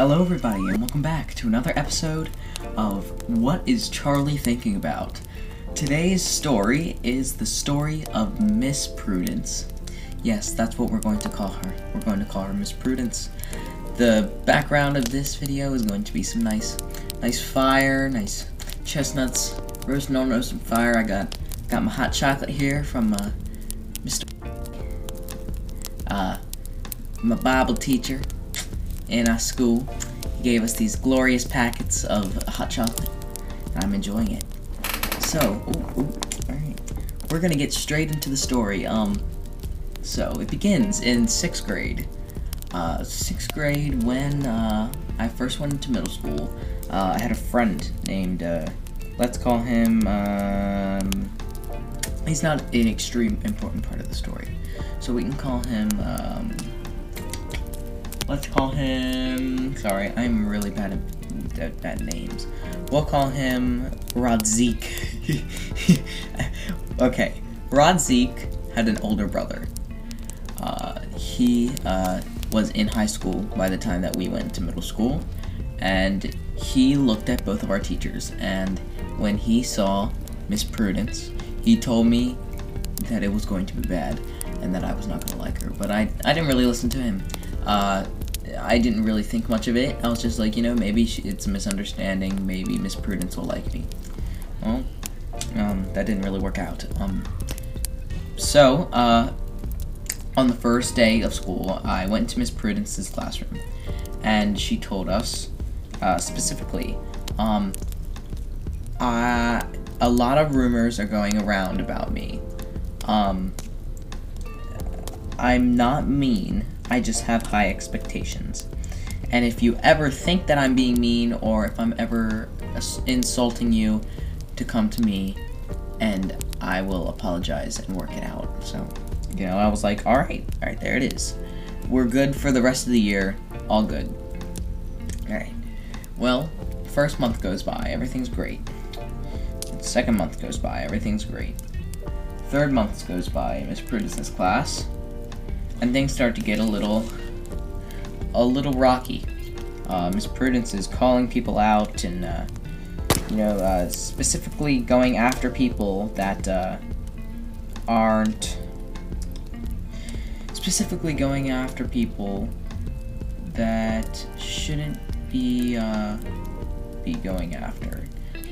Hello, everybody, and welcome back to another episode of What is Charlie Thinking About? Today's story is the story of Miss Prudence. Yes, that's what we're going to call her. We're going to call her Miss Prudence. The background of this video is going to be some nice, nice fire, nice chestnuts, roasting on roasting fire. I got got my hot chocolate here from uh, Mr. Uh, my Bible teacher in our school. He gave us these glorious packets of hot chocolate, I'm enjoying it. So, ooh, ooh, alright. We're gonna get straight into the story. Um, so, it begins in sixth grade. Uh, sixth grade when, uh, I first went into middle school. Uh, I had a friend named, uh, let's call him, um, he's not an extreme important part of the story. So we can call him, um, let's call him, sorry, I'm really bad at, at, at names. We'll call him Rodzik. okay, Rodzik had an older brother. Uh, he uh, was in high school by the time that we went to middle school, and he looked at both of our teachers, and when he saw Miss Prudence, he told me that it was going to be bad and that I was not going to like her. But I, I didn't really listen to him. Uh, I didn't really think much of it. I was just like, you know, maybe it's a misunderstanding. Maybe Miss Prudence will like me. Well, um, that didn't really work out. Um, so, uh, on the first day of school, I went to Miss Prudence's classroom, and she told us, uh, specifically, um, a lot of rumors are going around about me. Um, I'm not mean, I just have high expectations. And if you ever think that I'm being mean or if I'm ever insulting you, to come to me and I will apologize and work it out. So, you know, I was like, all right, all right, there it is. We're good for the rest of the year. All good. All right. Well, first month goes by, everything's great. Second month goes by, everything's great. Third month goes by, Miss Prudence's class and things start to get a little, a little rocky. Uh, Miss Prudence is calling people out and, uh, you know, uh, specifically going after people that uh, aren't, specifically going after people that shouldn't be uh, be going after.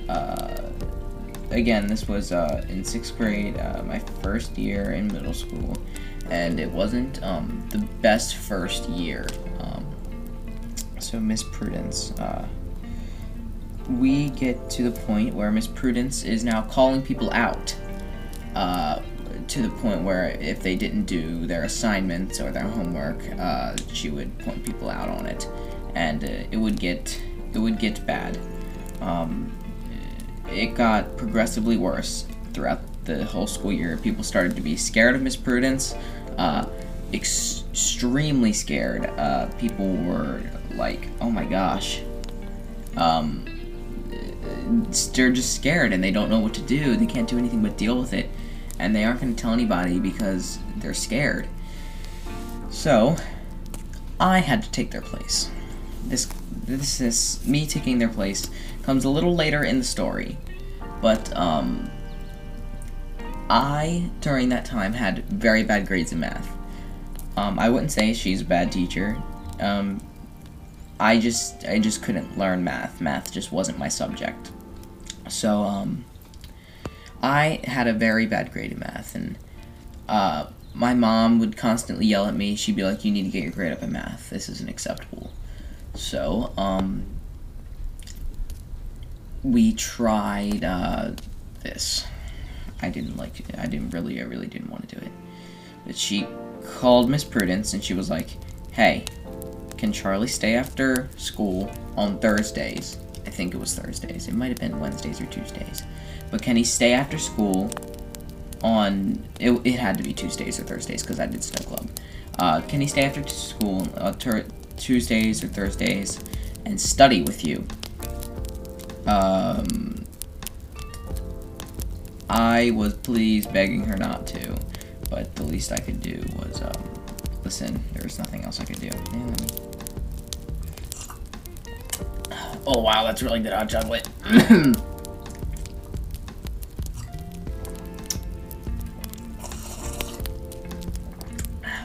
Uh, again, this was in sixth grade, my first year in middle school and it wasn't um, the best first year. Um, so Miss Prudence, uh, we get to the point where Miss Prudence is now calling people out. Uh, to the point where if they didn't do their assignments or their homework, uh, she would point people out on it, and uh, it would get it would get bad. Um, it got progressively worse throughout the whole school year. People started to be scared of Miss Prudence uh, ex extremely scared. Uh, people were like, oh my gosh. Um, they're just scared and they don't know what to do. They can't do anything but deal with it. And they aren't going to tell anybody because they're scared. So, I had to take their place. This, this is me taking their place comes a little later in the story. But, um, I, during that time, had very bad grades in math. Um, I wouldn't say she's a bad teacher. Um, I just, I just couldn't learn math. Math just wasn't my subject. So, um, I had a very bad grade in math, and, uh, my mom would constantly yell at me. She'd be like, you need to get your grade up in math. This isn't acceptable. So, um, we tried, uh, this. I didn't like it. I didn't really, I really didn't want to do it. But she called Miss Prudence and she was like, hey, can Charlie stay after school on Thursdays? I think it was Thursdays. It might have been Wednesdays or Tuesdays. But can he stay after school on, it, it had to be Tuesdays or Thursdays because I did snow club. Uh, can he stay after school uh, Tuesdays or Thursdays and study with you? Um, I was pleased begging her not to, but the least I could do was, um, listen, there was nothing else I could do. Oh wow, that's really good hot chocolate.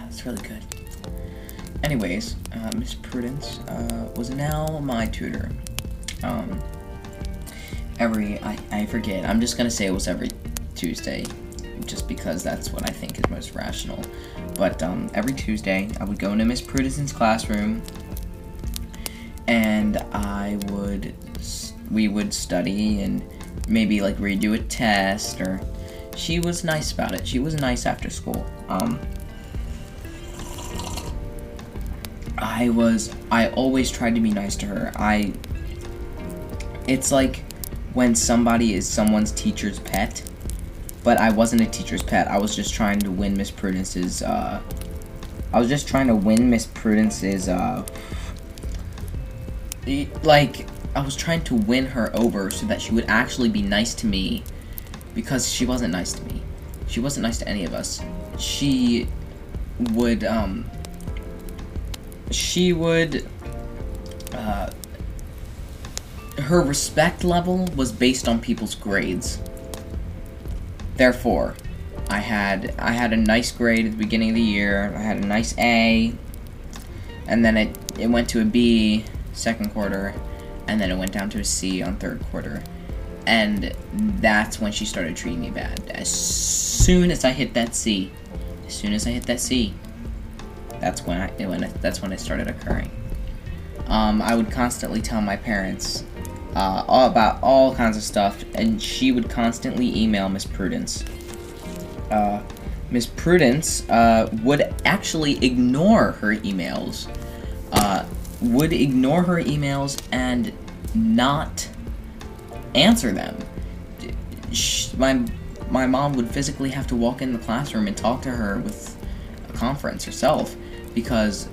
It's really good. Anyways, uh, Miss Prudence uh, was now my tutor. Um, every, I, I forget, I'm just gonna say it was every Tuesday, just because that's what I think is most rational. But um, every Tuesday, I would go into Miss Prudence's classroom, and I would, we would study and maybe like redo a test, or she was nice about it. She was nice after school. Um, I was I always tried to be nice to her. I it's like when somebody is someone's teacher's pet, but I wasn't a teacher's pet. I was just trying to win Miss Prudence's uh I was just trying to win Miss Prudence's uh like I was trying to win her over so that she would actually be nice to me because she wasn't nice to me. She wasn't nice to any of us. She would um she would uh, her respect level was based on people's grades. Therefore, I had I had a nice grade at the beginning of the year. I had a nice A, and then it it went to a B second quarter, and then it went down to a C on third quarter. And that's when she started treating me bad. As soon as I hit that C, as soon as I hit that C, that's when I when that's when it started occurring. Um, I would constantly tell my parents uh, all about all kinds of stuff, and she would constantly email Miss Prudence. Uh, Miss Prudence uh, would actually ignore her emails, uh, would ignore her emails and not answer them. She, my my mom would physically have to walk in the classroom and talk to her with a conference herself because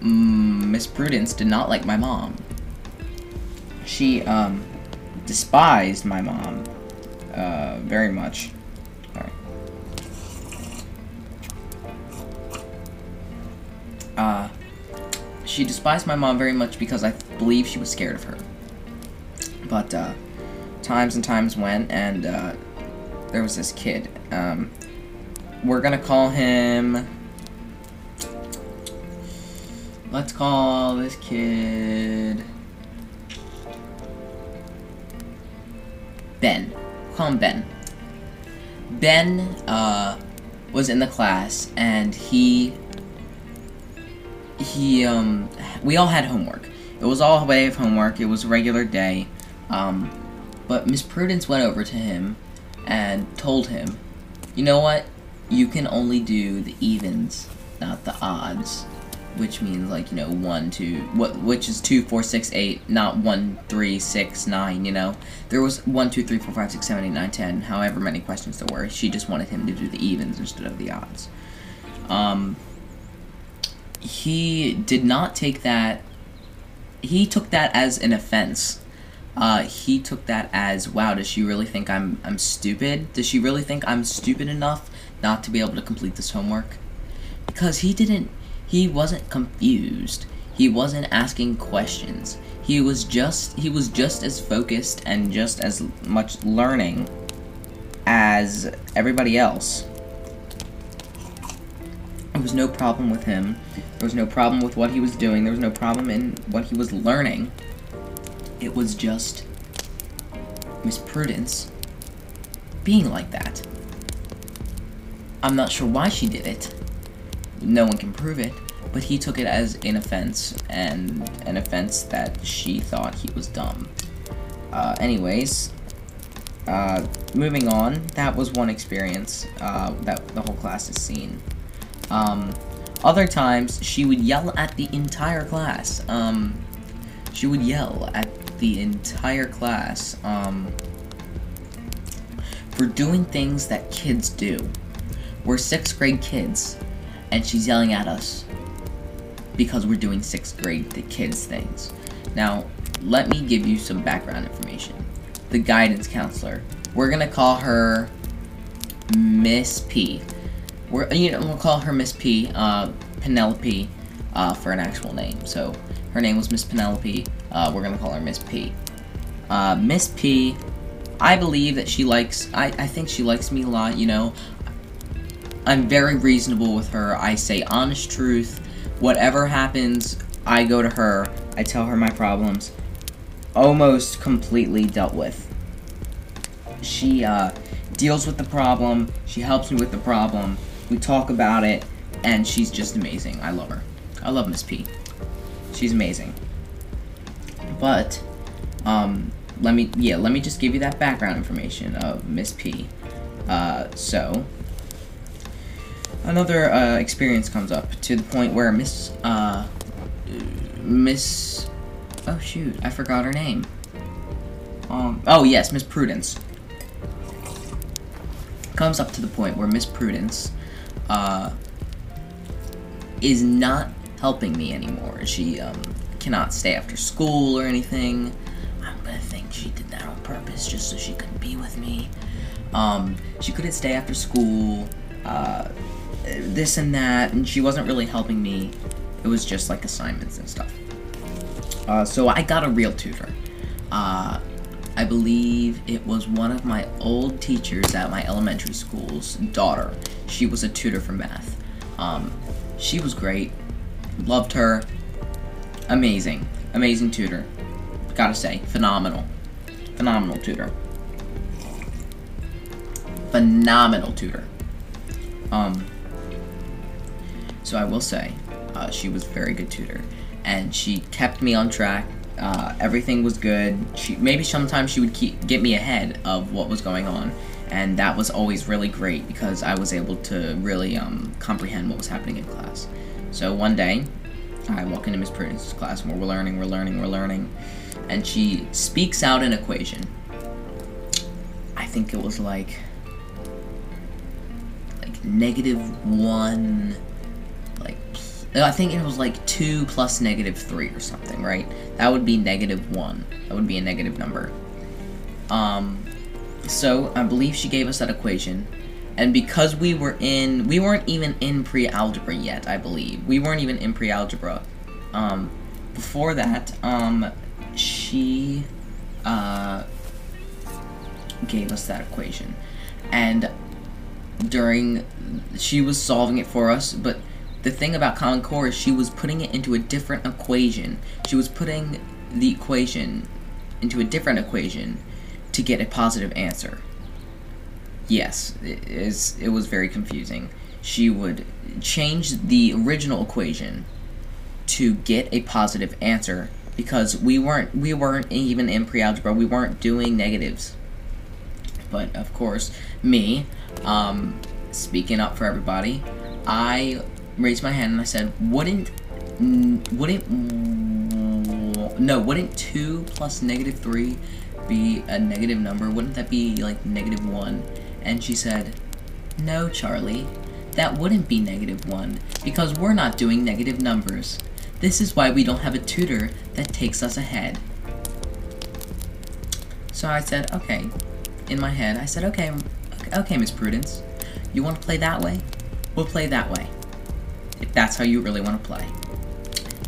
mm, Miss Prudence did not like my mom. She um, despised my mom uh, very much. Uh, she despised my mom very much because I believe she was scared of her. But uh, times and times went, and uh, there was this kid. Um, we're gonna call him Let's call this kid Ben. call him Ben. Ben uh, was in the class and he he um we all had homework. It was all a of homework. It was a regular day. Um, but Miss Prudence went over to him and told him, "You know what? You can only do the evens, not the odds." Which means like you know one two what which is two four six eight not one three six nine you know? There was one two three four five six seven eight nine ten however many questions there were. She just wanted him to do the evens instead of the odds. Um he did not take that he took that as an offense. Uh, he took that as wow does she really think I'm I'm stupid? Does she really think I'm stupid enough not to be able to complete this homework? Because he didn't he wasn't confused. He wasn't asking questions. He was just he was just as focused and just as much learning as everybody else. There was no problem with him. There was no problem with what he was doing. There was no problem in what he was learning. It was just Miss Prudence being like that. I'm not sure why she did it. No one can prove it but he took it as an offense, and an offense that she thought he was dumb. Uh, anyways, uh, moving on, that was one experience uh, that the whole class has seen. Um, other times, she would yell at the entire class. Um, she would yell at the entire class um, for doing things that kids do. We're sixth grade kids, and she's yelling at us because we're doing sixth grade the kids things. Now, let me give you some background information. The guidance counselor. We're gonna call her Miss P. We're you know we'll call her Miss P, uh, Penelope, uh, for an actual name. So Her name was Miss Penelope. Uh, we're gonna call her Miss P. Uh, Miss P, I believe that she likes, I, I think she likes me a lot, you know. I'm very reasonable with her. I say honest truth. Whatever happens, I go to her. I tell her my problems. Almost completely dealt with. She, uh, deals with the problem. She helps me with the problem. We talk about it, and she's just amazing. I love her. I love Miss P. She's amazing. But, um, let me, yeah, let me just give you that background information of Miss P. Uh, so, another, uh, experience comes up to the point where Miss, uh, Miss, oh shoot, I forgot her name. Um, oh yes, Miss Prudence comes up to the point where Miss Prudence uh, is not helping me anymore. She um, cannot stay after school or anything. I'm gonna think she did that on purpose just so she could be with me. Um, she couldn't stay after school, uh, this and that, and she wasn't really helping me. It was just like assignments and stuff. Uh, so I got a real tutor. Uh, I believe it was one of my old teachers at my elementary school's daughter. She was a tutor for math. Um, she was great. Loved her. Amazing. Amazing tutor. Gotta say, phenomenal. Phenomenal tutor. Phenomenal tutor. Um, so I will say, uh, she was a very good tutor. And she kept me on track uh, everything was good. She maybe sometimes she would keep get me ahead of what was going on, and that was always really great because I was able to really um, comprehend what was happening in class. So one day, I walk into Miss Prudence's class and we're learning, we're learning, we're learning, and she speaks out an equation. I think it was like like negative one I think it was like 2 plus negative 3 or something, right? That would be negative 1. That would be a negative number. Um, so, I believe she gave us that equation. And because we were in, we weren't even in pre-algebra yet, I believe. We weren't even in pre-algebra. Um, before that, um, she, uh, gave us that equation. And during, she was solving it for us, but the thing about Common Core is she was putting it into a different equation. She was putting the equation into a different equation to get a positive answer. Yes, it, was very confusing. She would change the original equation to get a positive answer because we weren't we weren't even in pre-algebra. We weren't doing negatives. But of course, me, um, speaking up for everybody, I raised my hand and I said, wouldn't, mm, wouldn't, mm, no, wouldn't 2 plus negative 3 be a negative number? Wouldn't that be like negative 1? And she said, no, Charlie, that wouldn't be negative 1, because we're not doing negative numbers. This is why we don't have a tutor that takes us ahead. So I said, okay, in my head, I said, okay, okay, Miss Prudence, you want to play that way? We'll play that way if that's how you really want to play.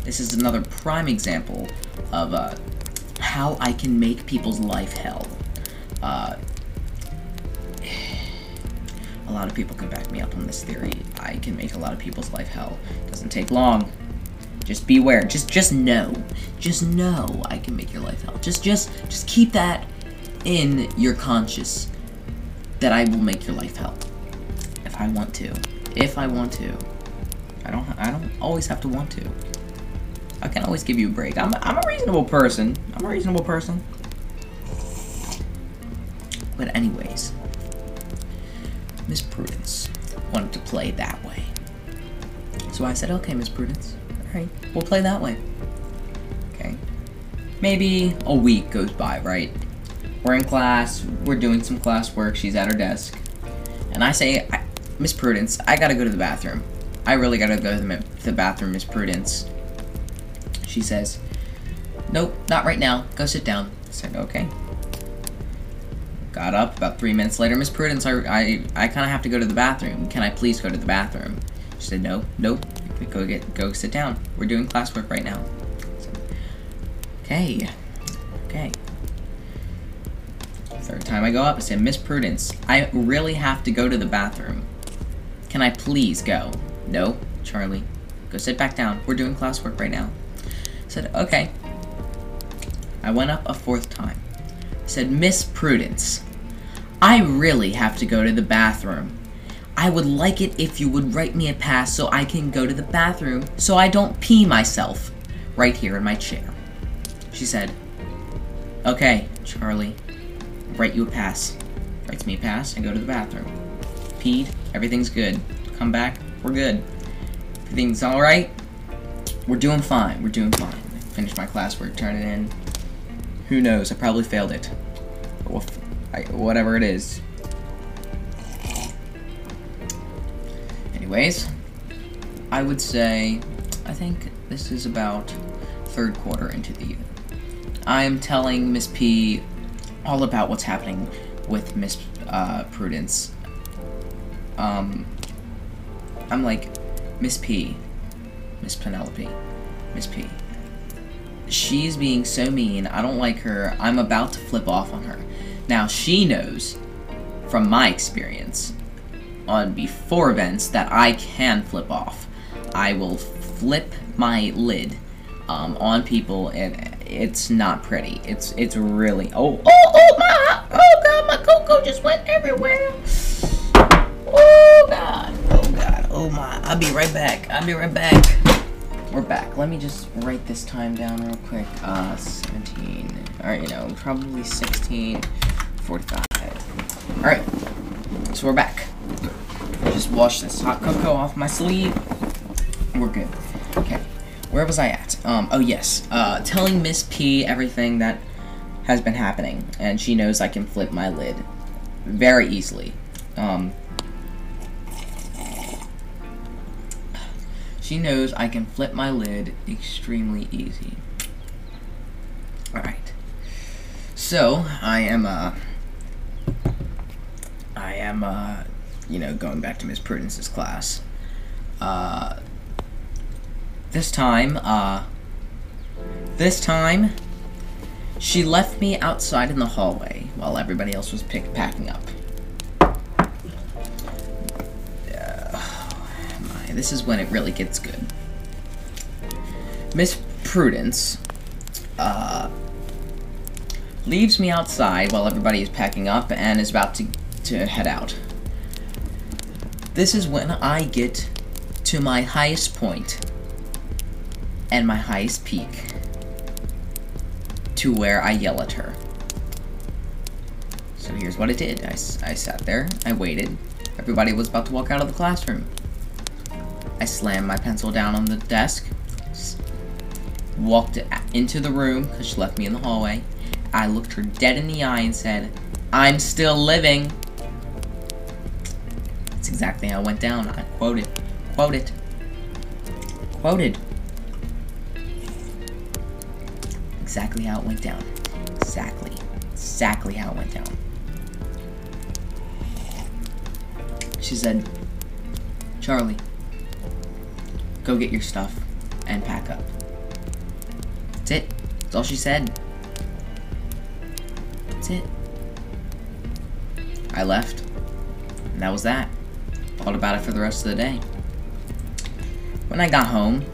This is another prime example of uh, how I can make people's life hell. Uh, a lot of people can back me up on this theory. I can make a lot of people's life hell. Doesn't take long. Just beware. Just just know. Just know I can make your life hell. Just just just keep that in your conscious that I will make your life hell. If I want to. If I want to. I don't I don't always have to want to. I can always give you a break. I'm, I'm a reasonable person. I'm a reasonable person. But anyways, Miss Prudence wanted to play that way. So I said, okay, Miss Prudence, alright, we'll play that way. Okay. Maybe a week goes by, right? We're in class, we're doing some classwork, she's at her desk. And I say, Miss Prudence, I gotta go to the bathroom. I really gotta go to the, the bathroom, Miss Prudence. She says, Nope, not right now. Go sit down. I said, okay. Got up about three minutes later. Miss Prudence, I, I, I kind of have to go to the bathroom. Can I please go to the bathroom? She said, no, nope. Go get, go sit down. We're doing classwork right now. Okay. Okay. Third time I go up, I said, Miss Prudence, I really have to go to the bathroom. Can I please go? No, Charlie. Go sit back down. We're doing classwork right now. I said, okay. I went up a fourth time. I said, Miss Prudence, I really have to go to the bathroom. I would like it if you would write me a pass so I can go to the bathroom so I don't pee myself right here in my chair. She said, Okay, Charlie, write you a pass. Writes me a pass and go to the bathroom. Peed, everything's good. Come back, we're good. Everything's alright. We're doing fine, we're doing fine. Finish my classwork, turn it in. Who knows, I probably failed it. Whatever it is. Anyways, I would say, I think this is about third quarter into the year. I am telling Miss P all about what's happening with Miss uh, Prudence. Um, I'm like, Miss P, Miss Penelope, Miss P. She's being so mean. I don't like her. I'm about to flip off on her. Now, she knows, from my experience, on before events, that I can flip off. I will flip my lid um, on people, and it's not pretty. It's it's really oh oh oh my oh god my cocoa just went everywhere. Oh my I'll be right back. I'll be right back. We're back. Let me just write this time down real quick. Uh, 17. All right, you know probably 16. 45. All right, so we're back. Just wash this hot cocoa off my sleeve. We're good. Okay where was I at? Um, oh yes, uh, telling Miss P everything that has been happening, and she knows I can flip my lid very easily. Um, she knows I can flip my lid extremely easy. Alright. So, I am, uh, I am, uh, you know, going back to Miss Prudence's class. Uh, this time, uh, this time, she left me outside in the hallway while everybody else was pick packing up. This is when it really gets good. Miss Prudence, uh, leaves me outside while everybody is packing up and is about to, to head out. This is when I get to my highest point and my highest peak to where I yell at her. So here's what I did. I, I sat there, I waited. Everybody was about to walk out of the classroom. I slammed my pencil down on the desk, walked into the room because she left me in the hallway. I looked her dead in the eye and said, I'm still living. That's exactly how it went down. I quoted. Quoted. Quoted. exactly how it went down. Exactly. Exactly how it went down. She said, Charlie, go get your stuff and pack up. That's it. That's all she said. That's it. I left. And that was that. Thought about it for the rest of the day. When I got home,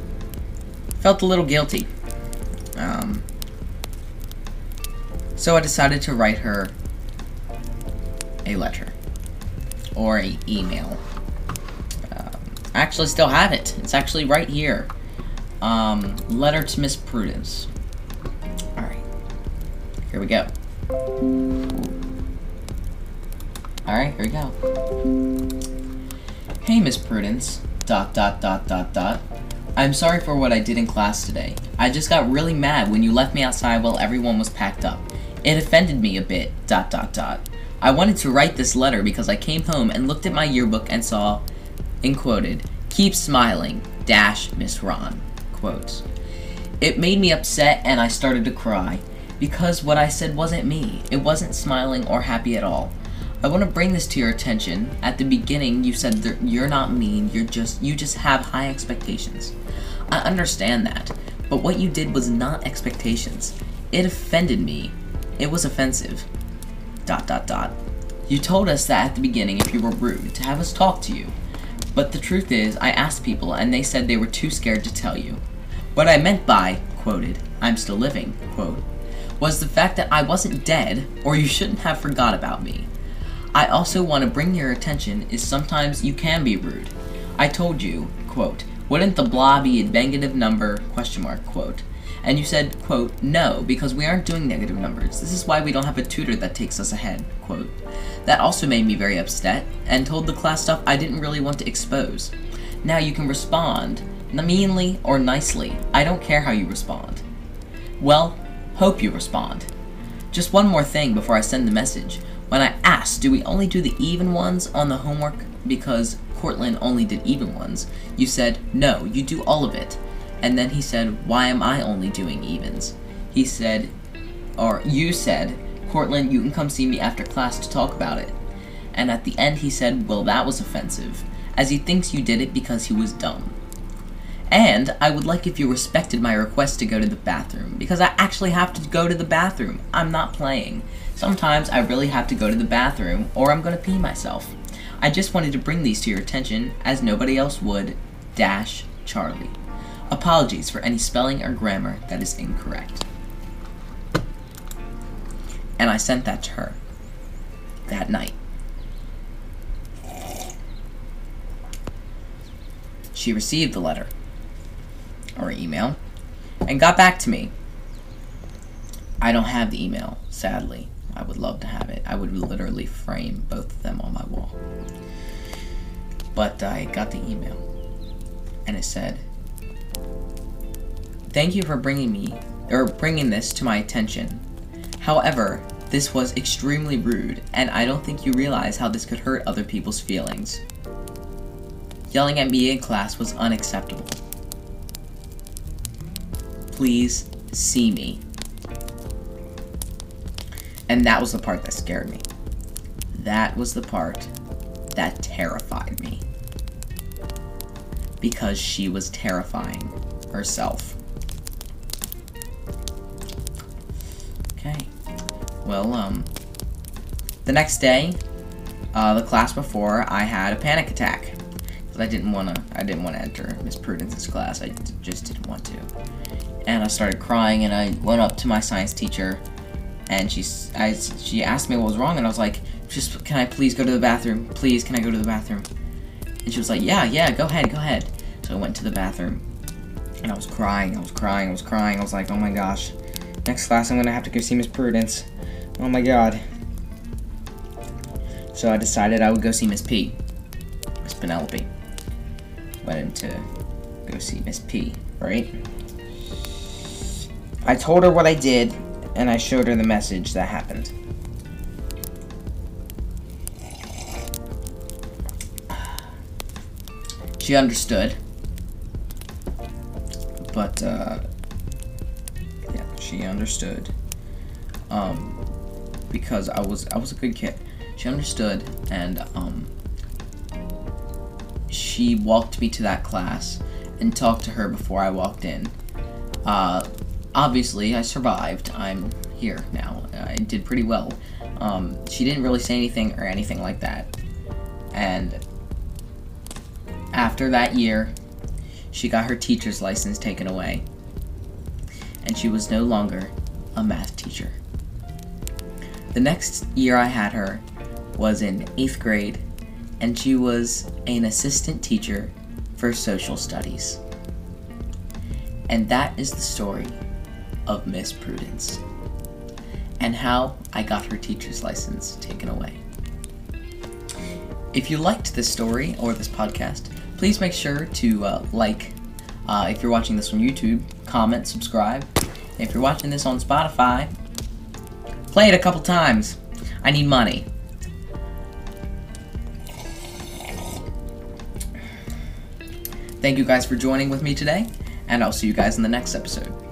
felt a little guilty. Um, so I decided to write her a letter. Or a email. I actually still have it. It's actually right here. Um, letter to Miss Prudence. Alright. Here we go. Alright, here we go. Hey, Miss Prudence. Dot, dot, dot, dot, dot. I'm sorry for what I did in class today. I just got really mad when you left me outside while everyone was packed up. It offended me a bit, dot dot dot. I wanted to write this letter because I came home and looked at my yearbook and saw, in quoted, keep smiling, dash Miss Ron, quotes. It made me upset and I started to cry, because what I said wasn't me. It wasn't smiling or happy at all. I want to bring this to your attention. At the beginning, you said you're not mean, you're just, you just have high expectations. I understand that, But what you did was not expectations. It offended me. It was offensive. Dot dot dot. You told us that at the beginning if you were rude, to have us talk to you. But the truth is, I asked people and they said they were too scared to tell you. What I meant by, quoted, I'm still living, quote, was the fact that I wasn't dead, or you shouldn't have forgot about me. I also want to bring your attention is sometimes you can be rude. I told you, quote, wouldn't the blah be a negative number, question mark, quote. And you said, quote, no, because we aren't doing negative numbers. This is why we don't have a tutor that takes us ahead, quote. That also made me very upset, and told the class stuff I didn't really want to expose. Now you can respond, meanly or nicely. I don't care how you respond. Well, hope you respond. Just one more thing before I send the message. When I asked, do we only do the even ones on the homework because Cortland only did even ones, you said, no, you do all of it. And then he said, why am I only doing evens? He said, or you said, Cortland, you can come see me after class to talk about it. And at the end he said, well, that was offensive, as he thinks you did it because he was dumb. And I would like if you respected my request to go to the bathroom, because I actually have to go to the bathroom. I'm not playing. Sometimes I really have to go to the bathroom, or I'm gonna pee myself. I just wanted to bring these to your attention, as nobody else would. Dash Charlie. Apologies for any spelling or grammar that is incorrect. And I sent that to her that night. She received the letter or email and got back to me. I don't have the email, sadly. I would love to have it. I would literally frame both of them on my wall. But I got the email, and it said, "Thank you for bringing me or bringing this to my attention. However, this was extremely rude, and I don't think you realize how this could hurt other people's feelings. Yelling at me in class was unacceptable. Please see me." And that was the part that scared me. That was the part that terrified me. Because she was terrifying herself. Well, um, the next day, uh, the class before, I had a panic attack. Because I didn't want to, I didn't want to enter Miss Prudence's class. I just didn't want to. And I started crying, and I went up to my science teacher, and she, I, she asked me what was wrong, and I was like, just, can I please go to the bathroom? Please, can I go to the bathroom? And she was like, yeah, yeah, go ahead, go ahead. So I went to the bathroom, and I was crying, I was crying, I was crying. I was like, oh my gosh, next class I'm gonna have to go see Miss Prudence. Oh my god. So I decided I would go see Miss P. Miss Penelope. Went in to go see Miss P, right? I told her what I did, and I showed her the message that happened. She understood. But, uh, yeah, she understood. Um, because I was, I was a good kid. She understood, and, um, she walked me to that class and talked to her before I walked in. Uh, obviously, I survived. I'm here now. I did pretty well. Um, she didn't really say anything or anything like that. And after that year, she got her teacher's license taken away. And she was no longer a math teacher. The next year I had her was in 8th grade, and she was an assistant teacher for social studies. And that is the story of Miss Prudence and how I got her teacher's license taken away. If you liked this story or this podcast, please make sure to uh, like uh, if you're watching this on YouTube, comment, subscribe. If you're watching this on Spotify, play it a couple times. I need money. Thank you guys for joining with me today, and I'll see you guys in the next episode.